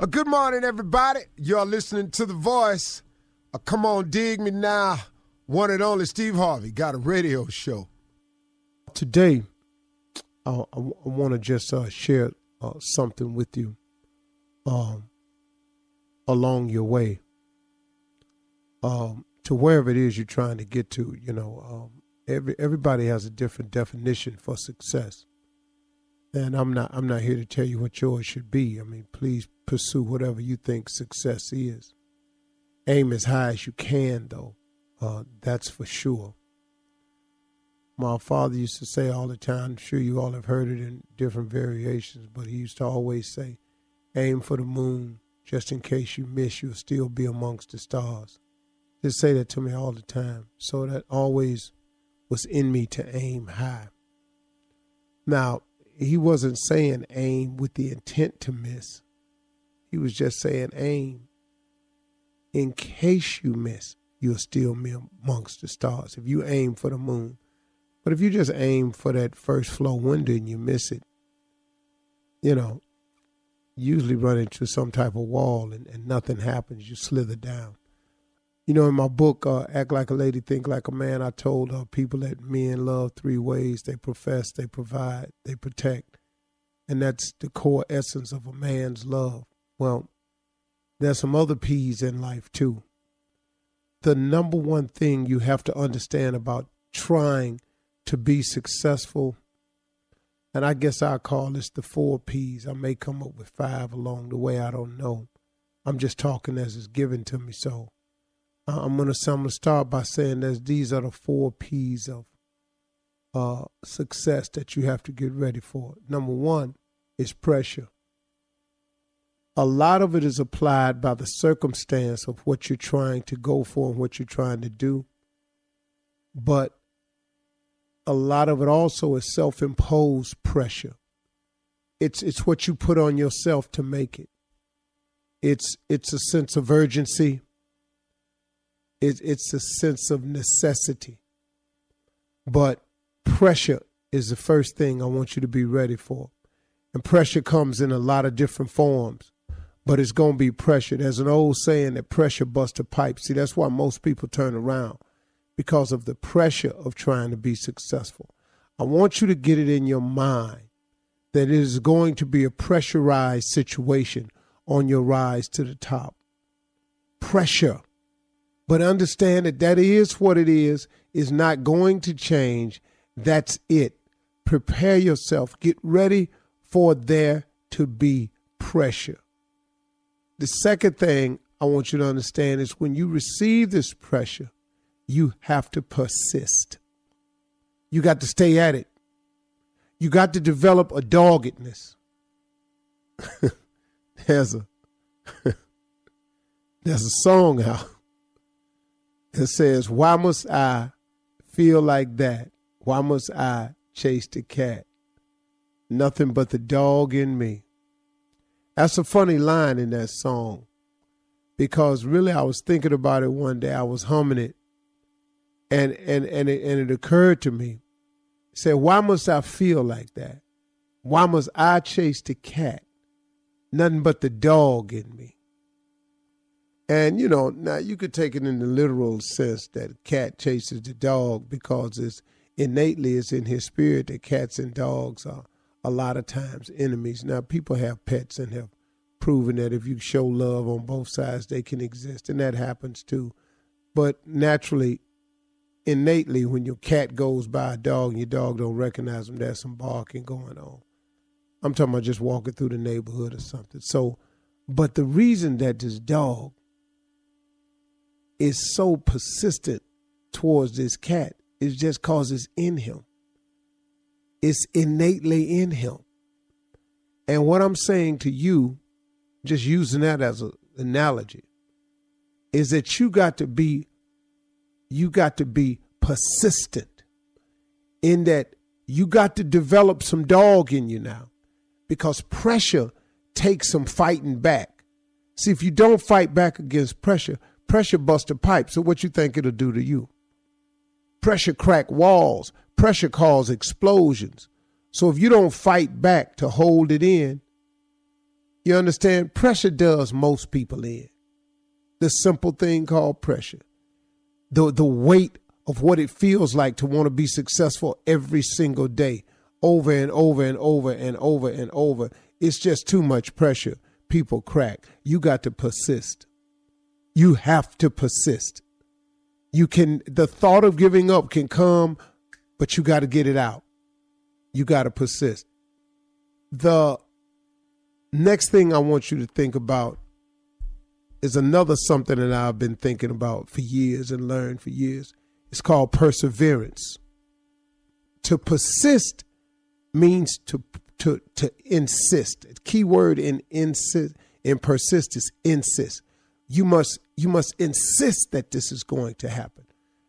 Uh, good morning, everybody. You're listening to The Voice. Uh, come on, dig me now. One and only Steve Harvey got a radio show. Today, uh, I, want to just uh, share uh, something with you um, along your way um, to wherever it is you're trying to get to. You know, um, every everybody has a different definition for success and I'm not I'm not here to tell you what yours should be. I mean, please pursue whatever you think success is. Aim as high as you can, though. Uh, that's for sure. My father used to say all the time. I'm sure you all have heard it in different variations, but he used to always say, "Aim for the moon, just in case you miss, you'll still be amongst the stars." Just say that to me all the time. So that always was in me to aim high. Now, he wasn't saying aim with the intent to miss. He was just saying aim in case you miss, you'll still be amongst the stars. If you aim for the moon, but if you just aim for that first floor window and you miss it, you know, usually run into some type of wall and, and nothing happens. You slither down. You know, in my book, uh, Act Like a Lady, Think Like a Man, I told uh, people that men love three ways they profess, they provide, they protect. And that's the core essence of a man's love. Well, there's some other P's in life too. The number one thing you have to understand about trying to be successful, and I guess I call this the four P's. I may come up with five along the way, I don't know. I'm just talking as it's given to me. So I'm gonna I'm gonna start by saying that these are the four P's of uh, success that you have to get ready for. Number one is pressure. A lot of it is applied by the circumstance of what you're trying to go for and what you're trying to do, but a lot of it also is self-imposed pressure. It's it's what you put on yourself to make it. It's it's a sense of urgency it, it's a sense of necessity. But pressure is the first thing I want you to be ready for. And pressure comes in a lot of different forms, but it's going to be pressure. There's an old saying that pressure busts a pipe. See, that's why most people turn around because of the pressure of trying to be successful. I want you to get it in your mind that it is going to be a pressurized situation on your rise to the top. Pressure. But understand that that is what it is, is not going to change. That's it. Prepare yourself. Get ready for there to be pressure. The second thing I want you to understand is when you receive this pressure, you have to persist. You got to stay at it. You got to develop a doggedness. there's a there's a song out that says, Why must I feel like that? Why must I chase the cat? Nothing but the dog in me. That's a funny line in that song because really I was thinking about it one day. I was humming it and and and it, and it occurred to me. Said, why must I feel like that? Why must I chase the cat? Nothing but the dog in me. And you know, now you could take it in the literal sense that cat chases the dog because it's innately it's in his spirit that cats and dogs are a lot of times enemies. Now people have pets and have proven that if you show love on both sides they can exist and that happens too. But naturally innately when your cat goes by a dog and your dog don't recognize them, there's some barking going on. I'm talking about just walking through the neighborhood or something. So, but the reason that this dog is so persistent towards this cat is just cause it's in him. It's innately in him. And what I'm saying to you, just using that as an analogy, is that you got to be you got to be persistent in that you got to develop some dog in you now because pressure takes some fighting back. See, if you don't fight back against pressure, Pressure bust a pipe. So what you think it'll do to you? Pressure crack walls. Pressure cause explosions. So if you don't fight back to hold it in, you understand? Pressure does most people in. The simple thing called pressure. The the weight of what it feels like to want to be successful every single day, over and over and over and over and over. It's just too much pressure. People crack. You got to persist you have to persist. You can, the thought of giving up can come, but you got to get it out. You got to persist. The next thing I want you to think about is another something that I've been thinking about for years and learned for years. It's called perseverance. To persist means to to to insist. Key word in insist in persist is insist you must you must insist that this is going to happen.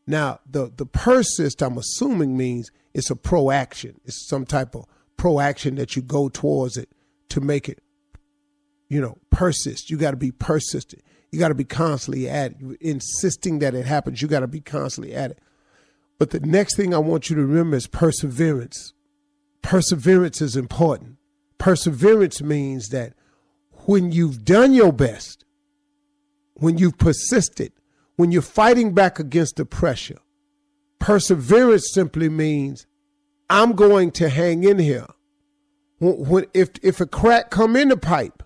Now, the the persist, I'm assuming means it's a proaction. It's some type of proaction that you go towards it to make it, you know, persist. You got to be persistent. You got to be constantly at it. Insisting that it happens. You got to be constantly at it. But the next thing I want you to remember is perseverance. Perseverance is important. Perseverance means that when you've done your best, when you've persisted, when you're fighting back against the pressure. Perseverance simply means I'm going to hang in here. When, if, if a crack come in the pipe,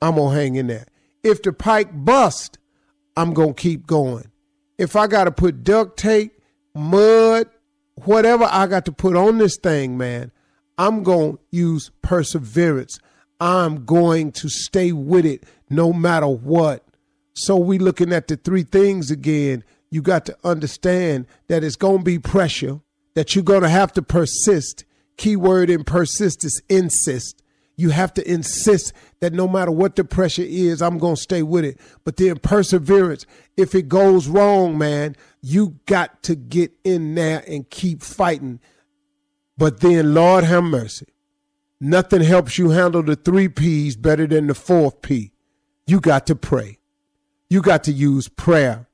I'm going to hang in there. If the pipe bust, I'm going to keep going. If I got to put duct tape, mud, whatever I got to put on this thing, man, I'm going to use perseverance. I'm going to stay with it no matter what. So we looking at the three things again. You got to understand that it's going to be pressure, that you're going to have to persist. Keyword in persist is insist. You have to insist that no matter what the pressure is, I'm going to stay with it. But then perseverance, if it goes wrong, man, you got to get in there and keep fighting. But then, Lord have mercy. Nothing helps you handle the three P's better than the fourth P. You got to pray. You got to use prayer.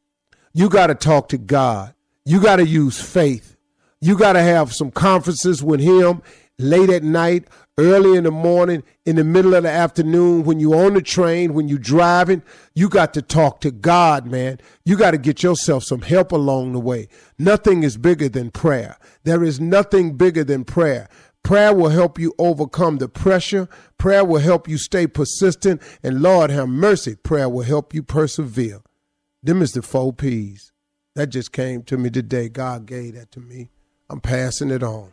You got to talk to God. You got to use faith. You got to have some conferences with Him late at night, early in the morning, in the middle of the afternoon, when you're on the train, when you're driving, you got to talk to God, man. You got to get yourself some help along the way. Nothing is bigger than prayer. There is nothing bigger than prayer. Prayer will help you overcome the pressure. Prayer will help you stay persistent. And Lord have mercy, prayer will help you persevere. Them is the four P's. That just came to me today. God gave that to me. I'm passing it on.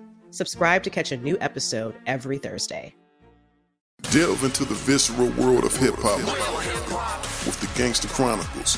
Subscribe to catch a new episode every Thursday. Delve into the visceral world of hip hop with the Gangster Chronicles